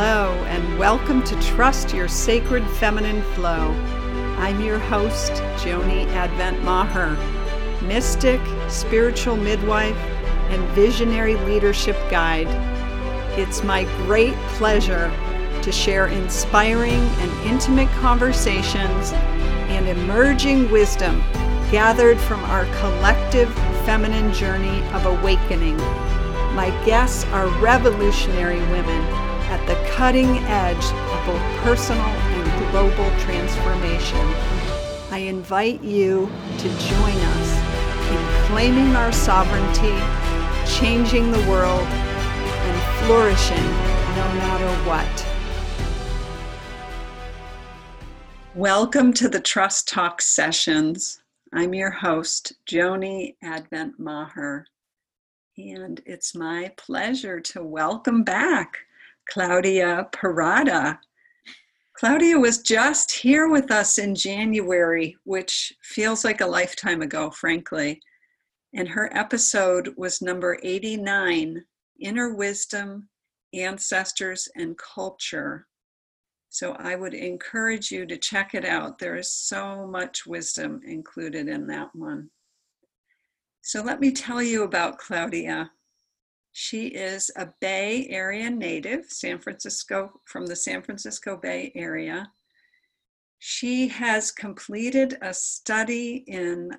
Hello, and welcome to Trust Your Sacred Feminine Flow. I'm your host, Joni Advent Maher, mystic, spiritual midwife, and visionary leadership guide. It's my great pleasure to share inspiring and intimate conversations and emerging wisdom gathered from our collective feminine journey of awakening. My guests are revolutionary women at the cutting edge of both personal and global transformation. I invite you to join us in claiming our sovereignty, changing the world, and flourishing no matter what. Welcome to the Trust Talk sessions. I'm your host, Joni Advent Maher, and it's my pleasure to welcome back Claudia Parada. Claudia was just here with us in January, which feels like a lifetime ago, frankly. And her episode was number 89 Inner Wisdom, Ancestors, and Culture. So I would encourage you to check it out. There is so much wisdom included in that one. So let me tell you about Claudia. She is a Bay Area native, San Francisco, from the San Francisco Bay Area. She has completed a study in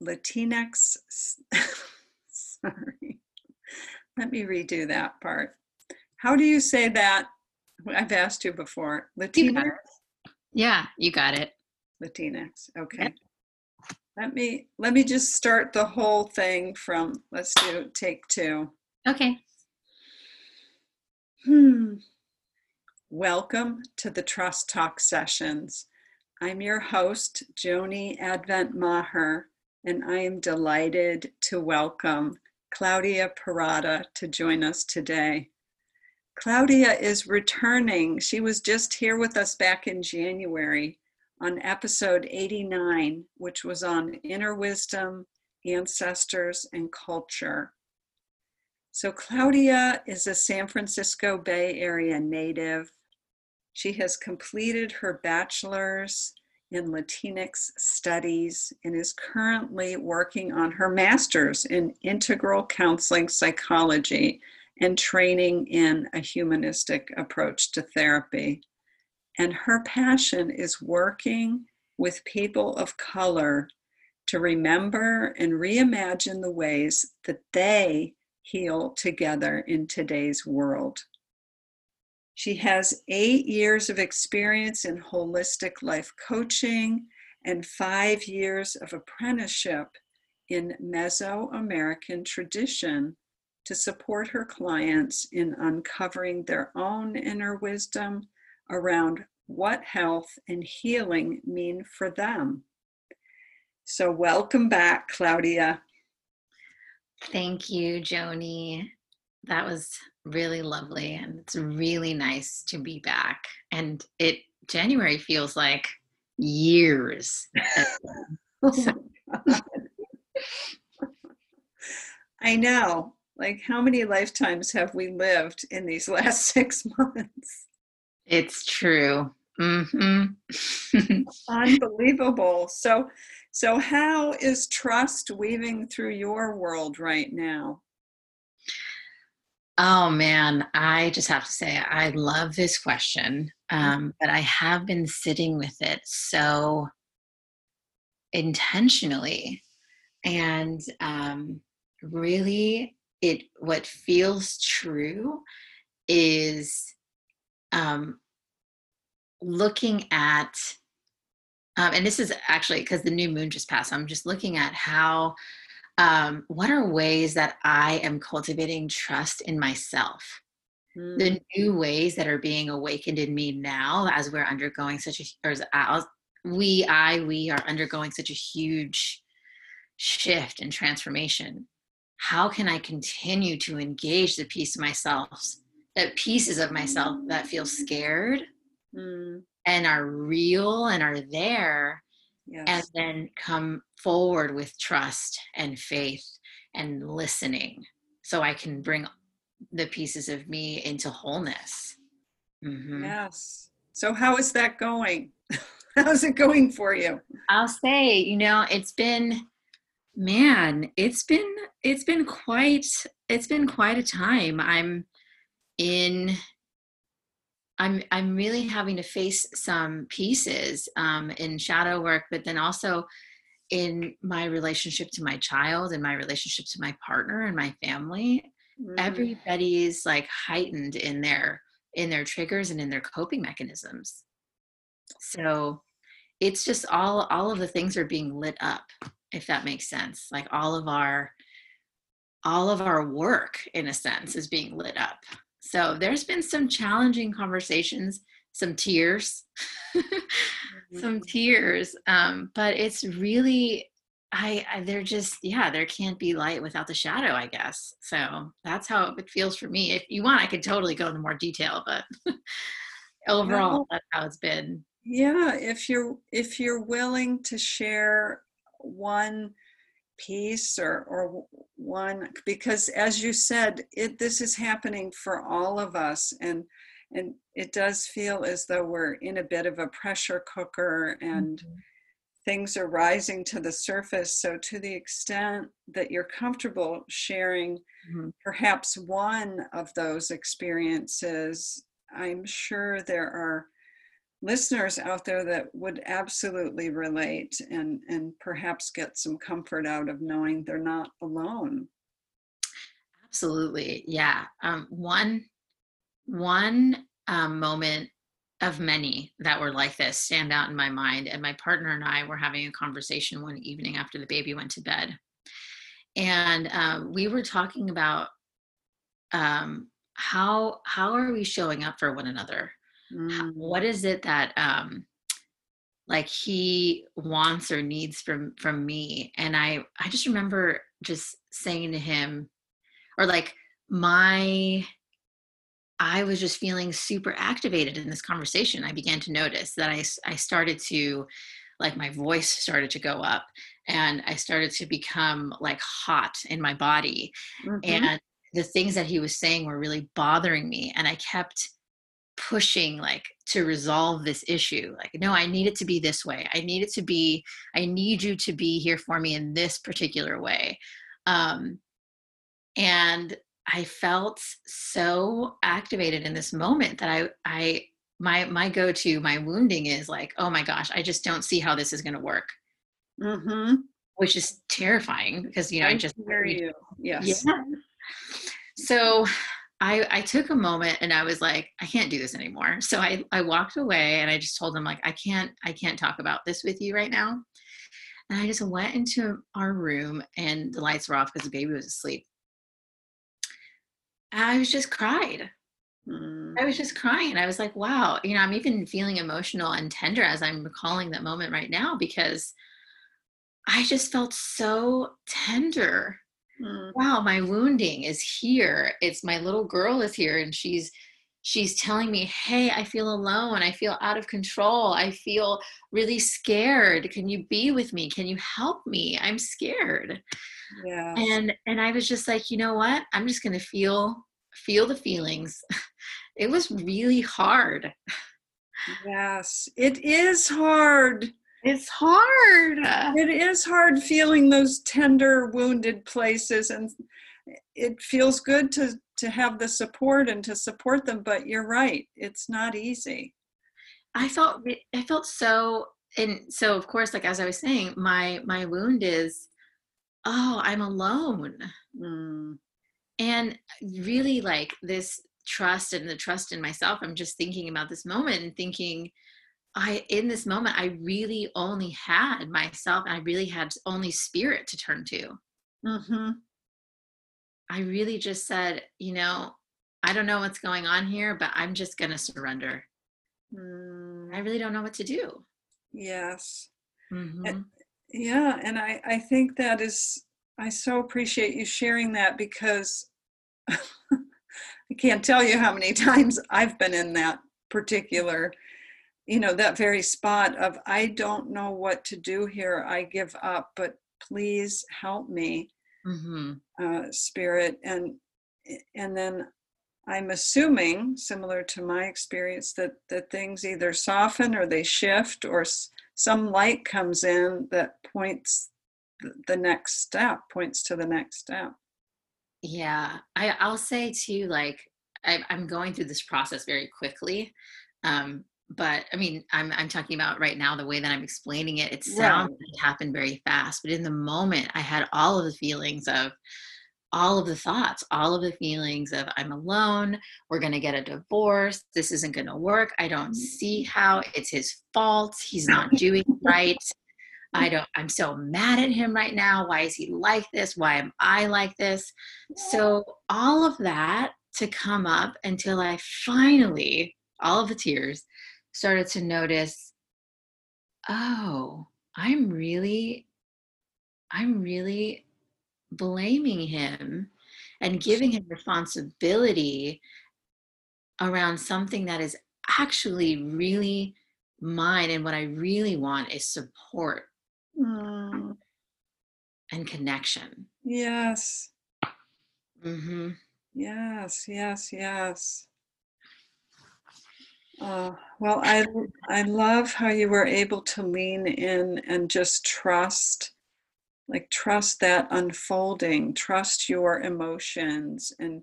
Latinx. Sorry. Let me redo that part. How do you say that? I've asked you before. Latinx? Yeah, you got it. Latinx. Okay. Yep. Let me let me just start the whole thing from let's do take two. Okay. Hmm. Welcome to the Trust Talk sessions. I'm your host, Joni Advent Maher, and I am delighted to welcome Claudia Parada to join us today. Claudia is returning. She was just here with us back in January on episode 89, which was on inner wisdom, ancestors, and culture. So, Claudia is a San Francisco Bay Area native. She has completed her bachelor's in Latinx studies and is currently working on her master's in integral counseling psychology and training in a humanistic approach to therapy. And her passion is working with people of color to remember and reimagine the ways that they heal together in today's world. She has eight years of experience in holistic life coaching and five years of apprenticeship in Mesoamerican tradition to support her clients in uncovering their own inner wisdom around what health and healing mean for them. So, welcome back, Claudia. Thank you, Joni. That was really lovely and it's really nice to be back. And it January feels like years. I know. Like how many lifetimes have we lived in these last 6 months? It's true. Mm-hmm. Unbelievable. So so, how is trust weaving through your world right now? Oh man, I just have to say, I love this question, mm-hmm. um, but I have been sitting with it so intentionally. And um, really, it what feels true is um, looking at um, and this is actually because the new moon just passed. I'm just looking at how, um, what are ways that I am cultivating trust in myself? Mm. The new ways that are being awakened in me now as we're undergoing such a, or as we, I, we are undergoing such a huge shift and transformation. How can I continue to engage the piece of myself, that pieces of myself that feel scared? Mm and are real and are there yes. and then come forward with trust and faith and listening so i can bring the pieces of me into wholeness Mhm. Yes. So how is that going? How's it going for you? I'll say, you know, it's been man, it's been it's been quite it's been quite a time. I'm in I'm I'm really having to face some pieces um, in shadow work, but then also in my relationship to my child and my relationship to my partner and my family. Mm, Everybody's like heightened in their in their triggers and in their coping mechanisms. So it's just all all of the things are being lit up, if that makes sense. Like all of our all of our work in a sense is being lit up so there's been some challenging conversations some tears some mhm. tears um, but it's really I, I they're just yeah there can't be light without the shadow i guess. So that's how it feels for me. If you want i could totally go into more detail but overall that's how it's been. Yeah, if you're if you're willing to share one piece or or one because as you said, it this is happening for all of us and and it does feel as though we're in a bit of a pressure cooker and Mhm. things are rising to the surface. So, to the extent that you're comfortable sharing Mhm. perhaps one of those experiences, I'm sure there are listeners out there that would absolutely relate and, and perhaps get some comfort out of knowing they're not alone. absolutely yeah um, one one um, moment of many that were like this stand out in my mind. And my partner and I were having a conversation one evening after the baby went to bed. And um, we were talking about um, how how are we showing up for one another? Mm, what is it that um, like he wants or needs from from me? And I I just remember just saying to him, or like my I was just feeling super activated in this conversation. I began to notice that i i started to, like, my voice started to go up and I started to become like hot in my body. mhm, And the things that he was saying were really bothering me. And I kept pushing, like, to resolve this issue. Like, no, I need it to be this way. I need it to be, I need you to be here for me in this particular way. Um, and i felt so activated in this moment that i i my my go-to my wounding is like oh my gosh i just don't see how this is going to work mhm. which is terrifying because you know i I just hear you- you. yeah Yes. so i i took a moment and i was like i can't do this anymore. So i i walked away and i just told him like i can't i can't talk about this with you right now. And i just went into our room and the lights were off because the baby was asleep. I was just cried. Mm, I was just crying. I was like, wow, you know, I'm even feeling emotional and tender as I'm recalling that moment right now because I just felt so tender. Mm, Wow, my wounding is here. It's my little girl is here and she's she's telling me, "Hey, I feel alone. I feel out of control. I feel really scared. Can you be with me? Can you help me? I'm scared." yeah And and I was just like, "You know what? I'm just going to feel feel the feelings." It was really hard. Yes. It is hard. It's hard. It is hard feeling those tender, wounded places, and it feels good to to have the support and to support them. But you're right; it's not easy. I felt I felt so and so of course like as I was saying my my wound is oh I'm alone Mm, and really like this trust and the trust in myself I'm just thinking about this moment and thinking I in this moment I really only had myself and I really had only spirit to turn to. Hmm I really just said you know I don't know what's going on here but I'm just going to surrender. Mm, I really don't know what to do. Yes. hmm And- yeah, and I I think that is. I so appreciate you sharing that because I can't tell you how many times I've been in that particular, you know, that very spot of I don't know what to do here. I give up, but please help me, hmm uh, spirit. And and then I'm assuming, similar to my experience, that that things either soften or they shift, or s- some light comes in that points th- the next step, points to the next step. Yeah, I, I'll say too, like I, I'm going through this process very quickly. Um, but I mean, I'm I'm talking about right now the way that I'm explaining it. It sounds Right. it happened very fast, but in the moment, I had all of the feelings of all of the thoughts, all of the feelings of I'm alone, we're going to get a divorce, this isn't going to work, I don't see mm. how, it's his fault, he's not doing right. I don't I'm so mad at him right now. Why is he like this? Why am I like this? So all of that to come up until I finally all of the tears started to notice oh, I'm really I'm really blaming him and giving him responsibility around something that is actually really mine and what I really want is support Mm, and connection. yes, hmm yes, yes, yes. Uh, well, I I love how you were able to lean in and just trust, like trust that unfolding, trust your emotions, and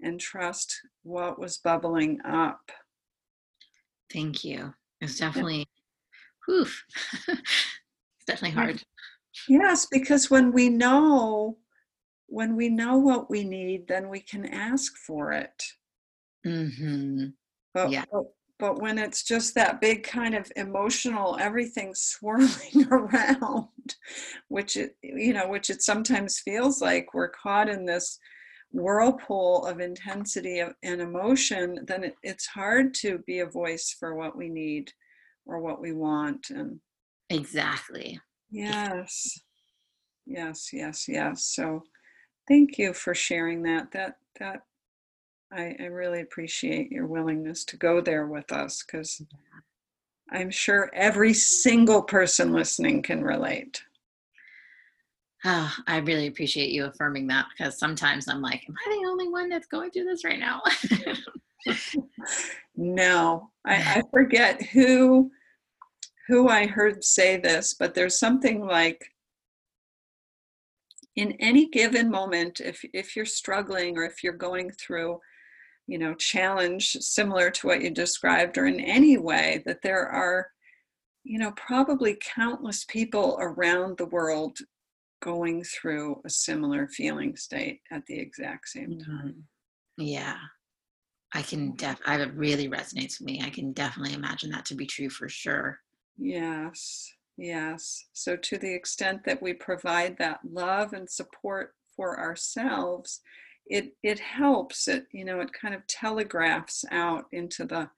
and trust what was bubbling up. Thank you. It's Yeah. definitely, whew, it's definitely hard. Yes, because when we know, when we know what we need, then we can ask for it. Mm hmm But, Yeah. but but when it's just that big kind of emotional everything swirling around, which it you know, which it sometimes feels like we're caught in this whirlpool of intensity and emotion, then it, it's hard to be a voice for what we need or what we want. And Exactly. yes, yes, yes, yes. So thank you for sharing that. That that I, I really appreciate your willingness to go there with us because I'm sure every single person listening can relate. Oh, I really appreciate you affirming that because sometimes I'm like, am I the only one that's going through this right now? No, I, I forget who who I heard say this, but there's something like in any given moment, if if you're struggling or if you're going through, you know, challenge similar to what you described, or in any way, that there are, you know, probably countless people around the world going through a similar feeling state at the exact same time. Mhm. Yeah. I can def I it really resonates with me. I can definitely imagine that to be true for sure. Yes, yes. So, to the extent that we provide that love and support for ourselves, it it helps. It you know it kind of telegraphs out into the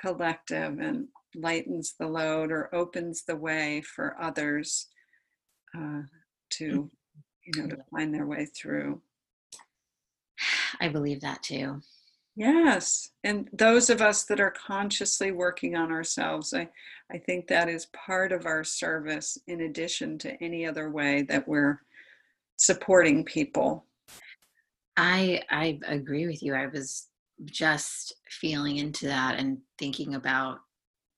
collective and lightens the load or opens the way for others uh, to you know to find their way through. I believe that too. Yes, and those of us that are consciously working on ourselves, I, I think that is part of our service in addition to any other way that we're supporting people. I I agree with you. I was just feeling into that and thinking about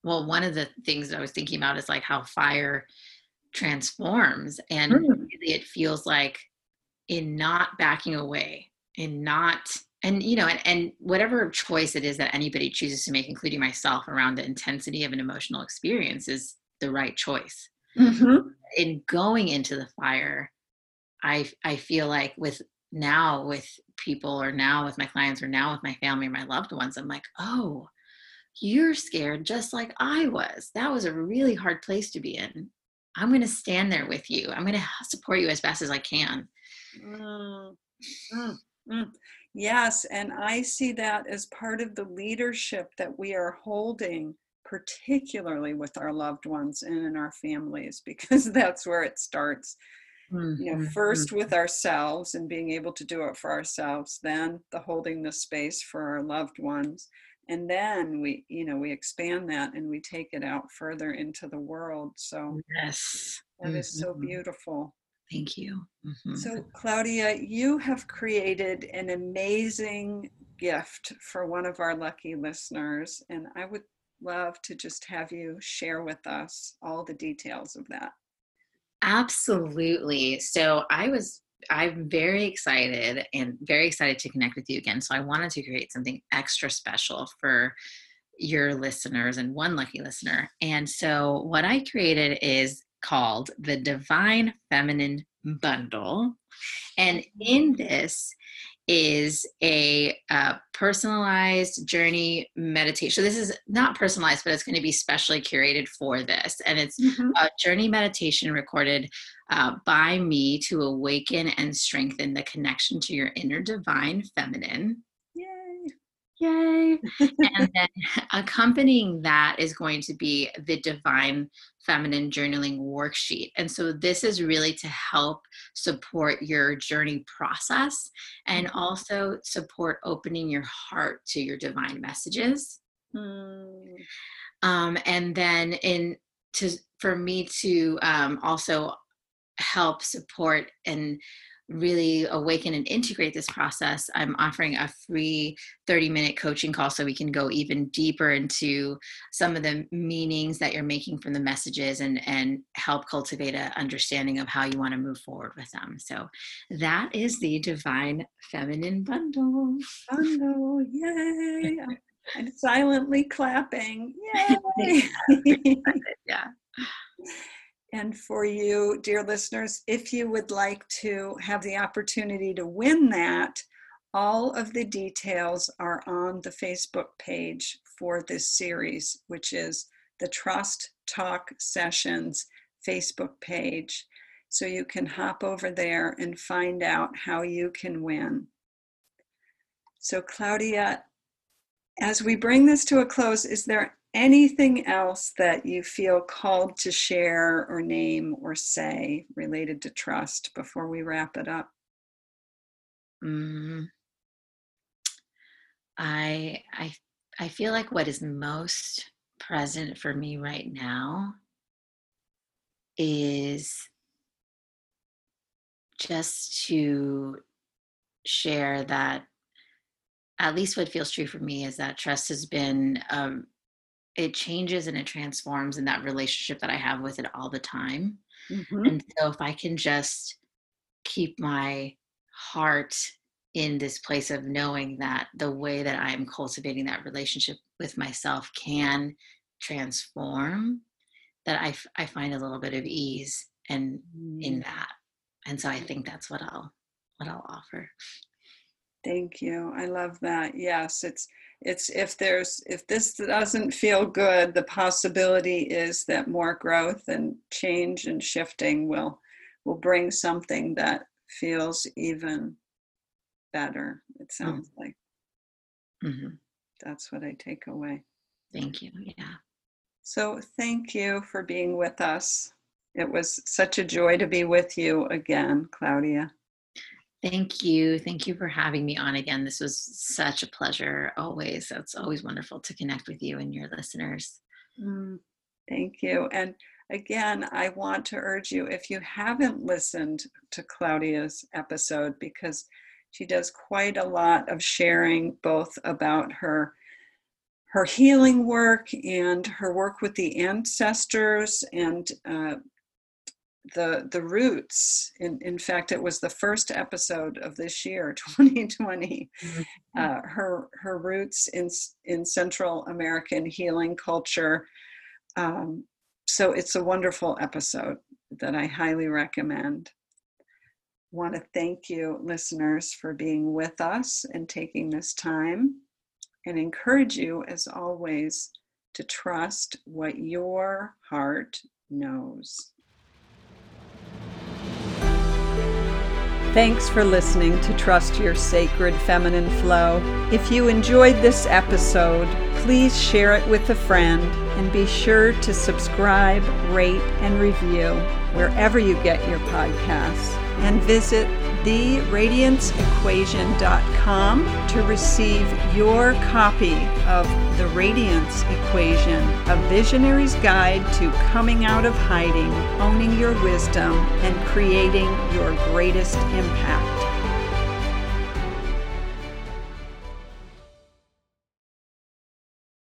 well, one of the things I was thinking about is like how fire transforms and Mm. really it feels like in not backing away in not and you know and, and whatever choice it is that anybody chooses to make including myself around the intensity of an emotional experience is the right choice Mhm. in going into the fire i i feel like with now with people or now with my clients or now with my family or my loved ones i'm like oh you're scared just like i was that was a really hard place to be in i'm going to stand there with you i'm going to support you as best as i can Mm, mm, mm. Yes, and I see that as part of the leadership that we are holding, particularly with our loved ones and in our families, because that's where it starts. You know Mhm. first with ourselves and being able to do it for ourselves then the holding the space for our loved ones and then we you know we expand that and we take it out further into the world so yes that is so Mhm. beautiful Thank you. Mm-hmm. So, Claudia, you have created an amazing gift for one of our lucky listeners, and I would love to just have you share with us all the details of that. Absolutely. So, I was I'm very excited and very excited to connect with you again. So I wanted to create something extra special for your listeners and one lucky listener. And so what I created is called the Divine Feminine Bundle. And in this is a uh, personalized journey meditation. So this is not personalized, but it's going to be specially curated for this. And it's mm-hmm. a journey meditation recorded uh, by me to awaken and strengthen the connection to your inner divine feminine. Yay. and then accompanying that is going to be the divine feminine journaling worksheet. And so this is really to help support your journey process and mm-hmm. also support opening your heart to your divine messages. Mm. Um, and then in to for me to um, also help support and really awaken and integrate this process, I'm offering a free 30 minute coaching call so we can go even deeper into some of the meanings that you're making from the messages and, and help cultivate an understanding of how you want to move forward with them. So that is the Divine Feminine Bundle. Bundle, yay! I'm silently clapping, yay! yeah. And for you, dear listeners, if you would like to have the opportunity to win that, all of the details are on the Facebook page for this series, which is the Trust Talk Sessions Facebook page. So you can hop over there and find out how you can win. So, Claudia, as we bring this to a close, is there anything else that you feel called to share or name or say related to trust before we wrap it up? Mm, I I I feel like what is most present for me right now is just to share that at least what feels true for me is that trust has been um, it changes and it transforms in that relationship that I have with it all the time. Mm-hmm. And so if I can just keep my heart in this place of knowing that the way that I am cultivating that relationship with myself can transform, that I, I find a little bit of ease and in that. And so I think that's what I'll what I'll offer. Thank you. I love that. Yes, it's it's if there's if this doesn't feel good, the possibility is that more growth and change and shifting will will bring something that feels even better. It mm. sounds mm-hmm. like mm-hmm. that's what I take away. Thank you. Yeah. So thank you for being with us. It was such a joy to be with you again, Claudia. Thank you. Thank you for having me on again. This was such a pleasure always. It's always wonderful to connect with you and your listeners. Mm, thank you. And again, I want to urge you if you haven't listened to Claudia's episode, because she does quite a lot of sharing both about her her healing work and her work with the ancestors and uh, the the roots. In, in fact it was the first episode of this year 2020 mm-hmm. uh, her her roots in in central american healing culture. Um, so it's a wonderful episode that i highly recommend. Want to thank you listeners for being with us and taking this time. And encourage you as always to trust what your heart knows Thanks for listening to Trust Your Sacred Feminine Flow. If you enjoyed this episode, please share it with a friend and be sure to subscribe, rate, and review wherever you get your podcasts. And visit theradianceequation.com to receive your copy of The Radiance Equation, a visionary's guide to coming out of hiding, owning your wisdom, and creating your greatest impact.